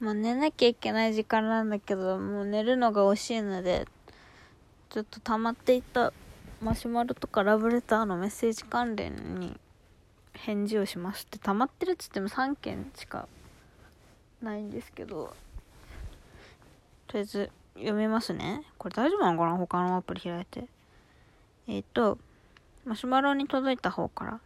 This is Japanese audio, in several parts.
もう寝なきゃいけない時間なんだけど、もう寝るのが惜しいので、ちょっと溜まっていたマシュマロとかラブレターのメッセージ関連に返事をしまして溜まってるっつっても3件しかないんですけどとりあえず読みますね。これ大丈夫なのかな？他のアプリ開いて。えっ、ー、とマシュマロに届いた方から。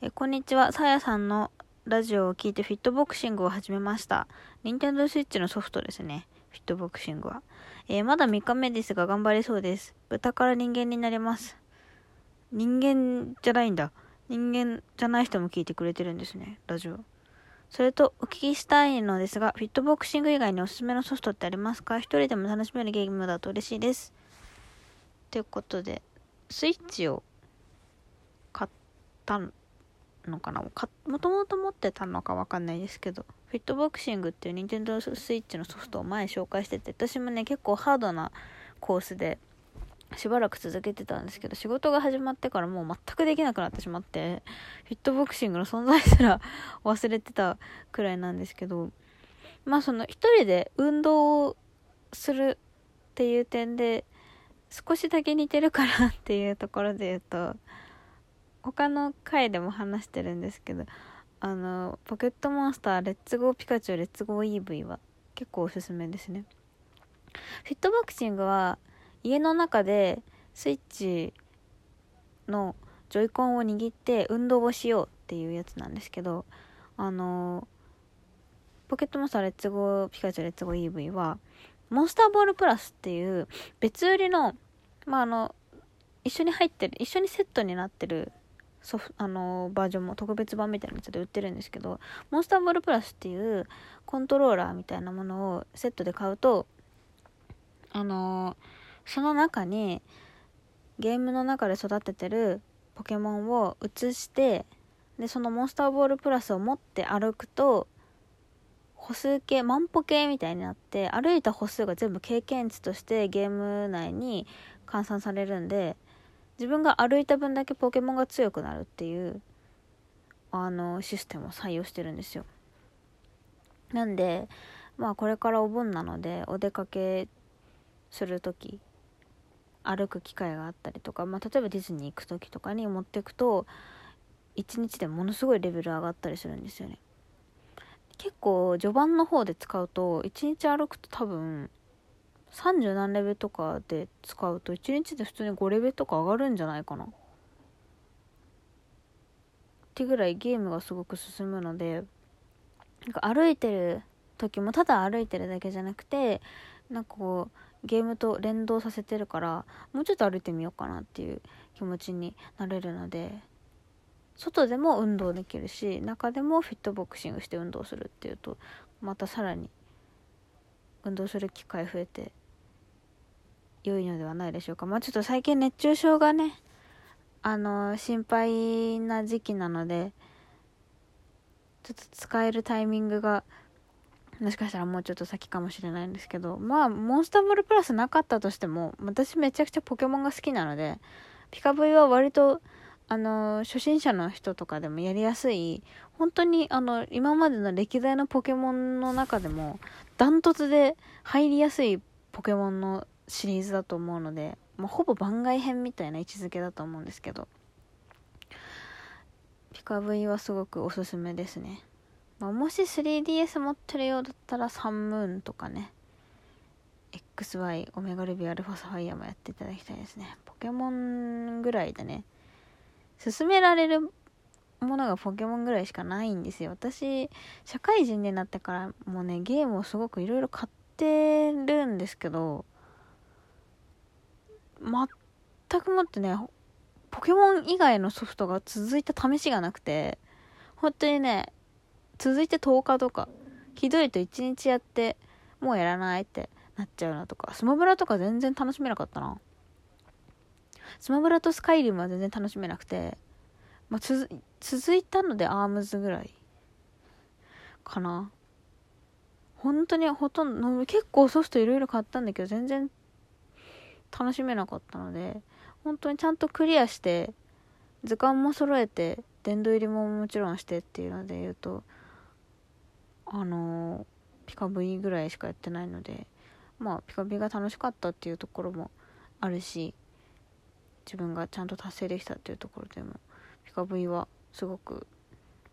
えこんにちは。さやさんのラジオを聞いてフィットボクシングを始めました。任天堂スイッチのソフトですね。フィットボクシングは。えー、まだ3日目ですが頑張れそうです。豚から人間になれます。人間じゃないんだ。人間じゃない人も聞いてくれてるんですね、ラジオ。それと、お聞きしたいのですが、フィットボクシング以外におすすめのソフトってありますか？一人でも楽しめるゲームだと嬉しいです。ということで、スイッチを買ったのかな？もともと持ってたのかわかんないですけど、フィットボクシングっていう任天堂スイッチのソフトを前紹介してて、私もね、結構ハードなコースで、しばらく続けてたんですけど仕事が始まってからもう全くできなくなってしまってフィットボクシングの存在すら忘れてたくらいなんですけどまあその一人で運動をするっていう点で少しだけ似てるからっていうところで言うと他の回でも話してるんですけどあのポケットモンスターレッツゴーピカチュウレッツゴー EV は結構おすすめですね。 Fit Boxing は家の中でスイッチのジョイコンを握って運動をしようっていうやつなんですけどあのポケットモンスターレッツゴーピカチュウレッツゴー EV はモンスターボールプラスっていう別売りのまああの一緒に入ってる一緒にセットになってるソフあのバージョンも特別版みたいなやつで売ってるんですけどモンスターボールプラスっていうコントローラーみたいなものをセットで買うとあのその中にゲームの中で育ててるポケモンを移してでそのモンスターボールプラスを持って歩くと歩数計万歩計みたいになって歩いた歩数が全部経験値としてゲーム内に換算されるんで自分が歩いた分だけポケモンが強くなるっていうあのシステムを採用してるんですよ。なんでまあこれからお盆なのでお出かけする時歩く機会があったりとか、まあ、例えばディズニー行く時とかに持ってくと1日でものすごいレベル上がったりするんですよね。結構序盤の方で使うと1日歩くと多分30何レベルとかで使うと1日で普通に5レベルとか上がるんじゃないかな。ってぐらいゲームがすごく進むのでなんか歩いてる時もただ歩いてるだけじゃなくてなんかこうゲームと連動させてるからもうちょっと歩いてみようかなっていう気持ちになれるので外でも運動できるし中でもフィットボクシングして運動するっていうとまたさらに運動する機会増えて良いのではないでしょうか。まあちょっと最近熱中症がねあの心配な時期なのでちょっと使えるタイミングがもしかしたらもうちょっと先かもしれないんですけど、まあ、モンスターボールプラスなかったとしても、私めちゃくちゃポケモンが好きなので、ピカブイは割と、あの、初心者の人とかでもやりやすい、本当に、あの、今までの歴代のポケモンの中でも、ダントツで入りやすいポケモンのシリーズだと思うので、まあ、ほぼ番外編みたいな位置づけだと思うんですけど、ピカブイはすごくおすすめですね。まあ、もし 3DS 持ってるようだったらサンムーンとかね XY オメガルビアルファサファイアもやっていただきたいですねポケモンぐらいでね勧められるものがポケモンぐらいしかないんですよ私社会人になってからもねゲームをすごくいろいろ買ってるんですけど全くもってねポケモン以外のソフトが続いた試しがなくて本当にね続いて10日とかひどいと1日やってもうやらないってなっちゃうなとかスマブラとか全然楽しめなかったな。スマブラとスカイリムは全然楽しめなくて、まあ、続いたのでアームズぐらいかな。本当にほとんど結構ソフトいろいろ買ったんだけど全然楽しめなかったので本当にちゃんとクリアして図鑑も揃えて殿堂入りももちろんしてっていうので言うとあのピカ V ぐらいしかやってないのでまあピカ V が楽しかったっていうところもあるし自分がちゃんと達成できたっていうところでもピカ V はすごく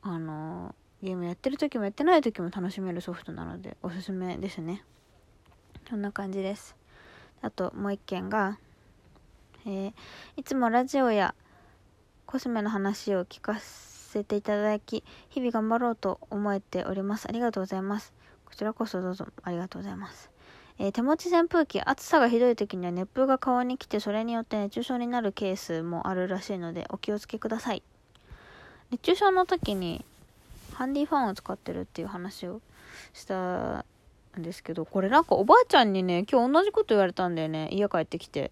あのー、ゲームやってる時もやってない時も楽しめるソフトなのでおすすめですね。そんな感じです。あともう一件が、えー、いつもラジオやコスメの話を聞かせていただき日々頑張ろうと思えております。ありがとうございます。こちらこそどうぞ。ありがとうございます。えー、手持ち扇風機暑さがひどい時には熱風が顔に来てそれによって熱中症になるケースもあるらしいのでお気をつけください。熱中症の時にハンディファンを使ってるっていう話をしたんですけどこれなんかおばあちゃんにね今日同じこと言われたんだよね。家帰ってきて。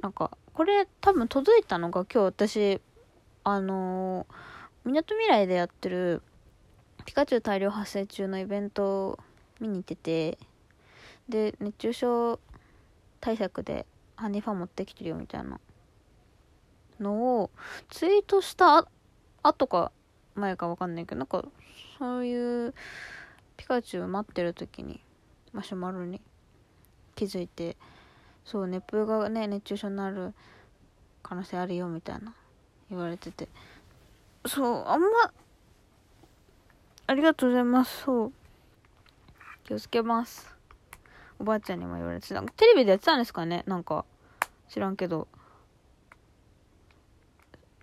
なんかこれ多分届いたのが今日私あのみなとみらいでやってるピカチュウ大量発生中のイベント見に行っててで熱中症対策でハンディファン持ってきてるよみたいなのをツイートした後か前か分かんないけどなんかそういうピカチュウ待ってる時にマシュマロに気づいてそう熱風がね熱中症になる可能性あるよみたいな言われてて。そうあんまありがとうございます。そう。気をつけます。おばあちゃんにも言われてなんかテレビでやってたんですかね？なんか知らんけど。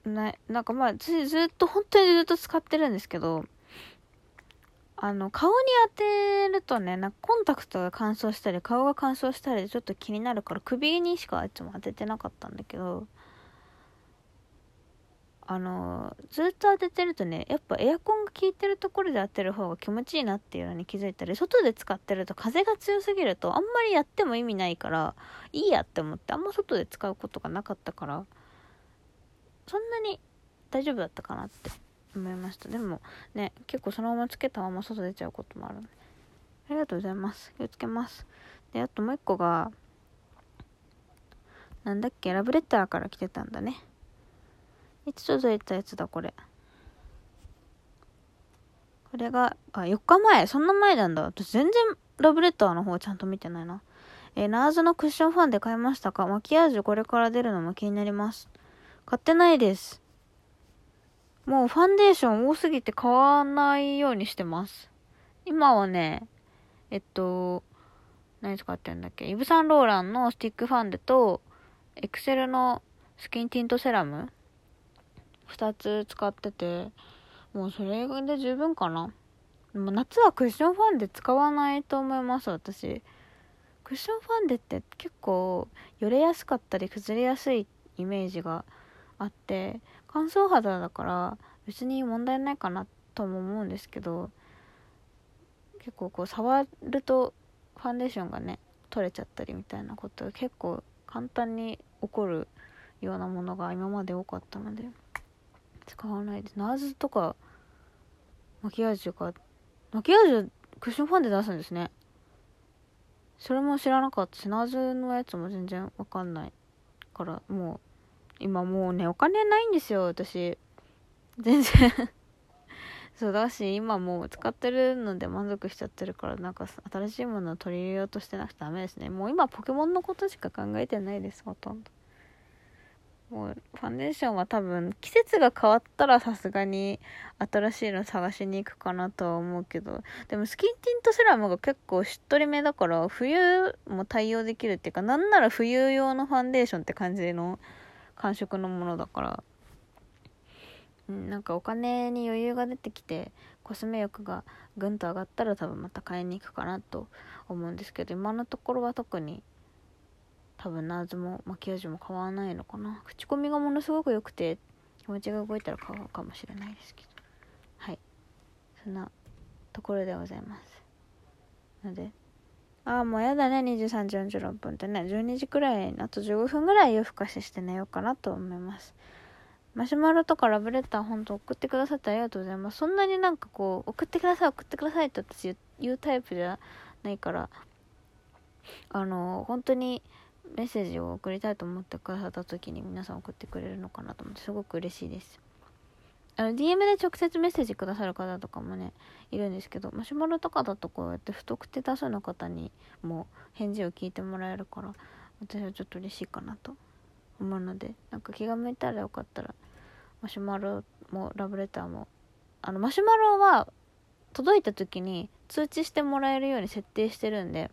ななんかまあずずっと本当にずっと使ってるんですけどあの顔に当てるとねなんかコンタクトが乾燥したり顔が乾燥したりでちょっと気になるから首にしかいつも当ててなかったんだけどあのずっと当ててるとねやっぱエアコンが効いてるところで当てる方が気持ちいいなっていうのに気づいたり外で使ってると風が強すぎるとあんまりやっても意味ないからいいやって思ってあんま外で使うことがなかったからそんなに大丈夫だったかなって。思いました。でもね結構そのままつけたまま外出ちゃうこともあるありがとうございます。気をつけます。であともう一個がなんだっけラブレターから来てたんだね。いつ届いたやつだこれ。これがあ4日前。そんな前なんだ。私全然ラブレターの方ちゃんと見てないな。えー、ナーズのクッションファンで買いましたか？マキアージュこれから出るのも気になります。買ってないです。もうファンデーション多すぎて買わないようにしてます。今はねえっと何使ってるんだっけ？イブ・サンローランのスティックファンデとエクセルのスキンティントセラム？2つ使っててもうそれで十分かな。も夏はクッションファンデ使わないと思います私。クッションファンデって結構よれやすかったり崩れやすいイメージがあって乾燥肌だから別に問題ないかなとも思うんですけど結構こう触るとファンデーションがね取れちゃったりみたいなことが結構簡単に起こるようなものが今まで多かったので使わないでナーズとかマキアージュかマキアージュクッションファンデ出すんですね。それも知らなかったしナーズのやつも全然わかんないからもう今もうねお金ないんですよ私。全然。そうだし今もう使ってるので満足しちゃってるからなんか新しいものを取り入れようとしてなくてダメですね。もう今ポケモンのことしか考えてないですほとんど。もうファンデーションは多分季節が変わったらさすがに新しいの探しに行くかなとは思うけど。でもスキンティントセラムが結構しっとりめだから冬も対応できるっていうかなんなら冬用のファンデーションって感じの感触のものだから。んなんかお金に余裕が出てきてコスメ欲がぐんと上がったら多分また買いに行くかなと思うんですけど今のところは特に多分ナーズもマキアージュも買わないのかな。口コミがものすごく良くて気持ちが動いたら買うかもしれないですけど。はい。そんなところでございます。のでああもうやだね。23時46分ってね。12時くらいあと15分ぐらい夜更かしして寝ようかなと思います。マシュマロとかラブレター本当送ってくださってありがとうございます。そんなになんかこう送ってください送ってくださいって私言うタイプじゃないから。あの本当にメッセージを送りたいと思ってくださった時に皆さん送ってくれるのかなと思ってすごく嬉しいです。あの DM で直接メッセージくださる方とかもねいるんですけどマシュマロとかだとこうやって不特定多数の方にも返事を聞いてもらえるから私はちょっと嬉しいかなと思うのでなんか気が向いたらよかったらマシュマロもラブレターもあのマシュマロは届いた時に通知してもらえるように設定してるんで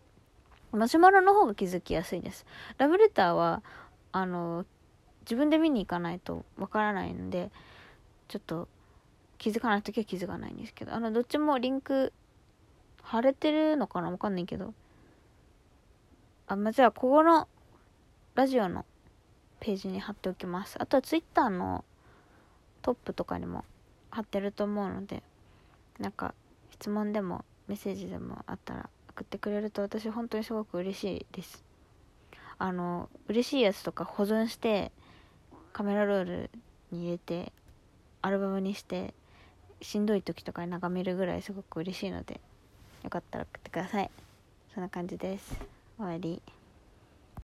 マシュマロの方が気づきやすいです。ラブレターはあの自分で見に行かないとわからないのでちょっと気づかない時は気づかないんですけどあのどっちもリンク貼れてるのかなわかんないけどあまあ、じゃあここのラジオのページに貼っておきます。あとはツイッターのトップとかにも貼ってると思うのでなんか質問でもメッセージでもあったら送ってくれると私本当にすごく嬉しいです。あの嬉しいやつとか保存してカメラロールに入れてアルバムにしてしんどい時とかに眺めるぐらいすごく嬉しいのでよかったら送ってください。そんな感じです。終わり。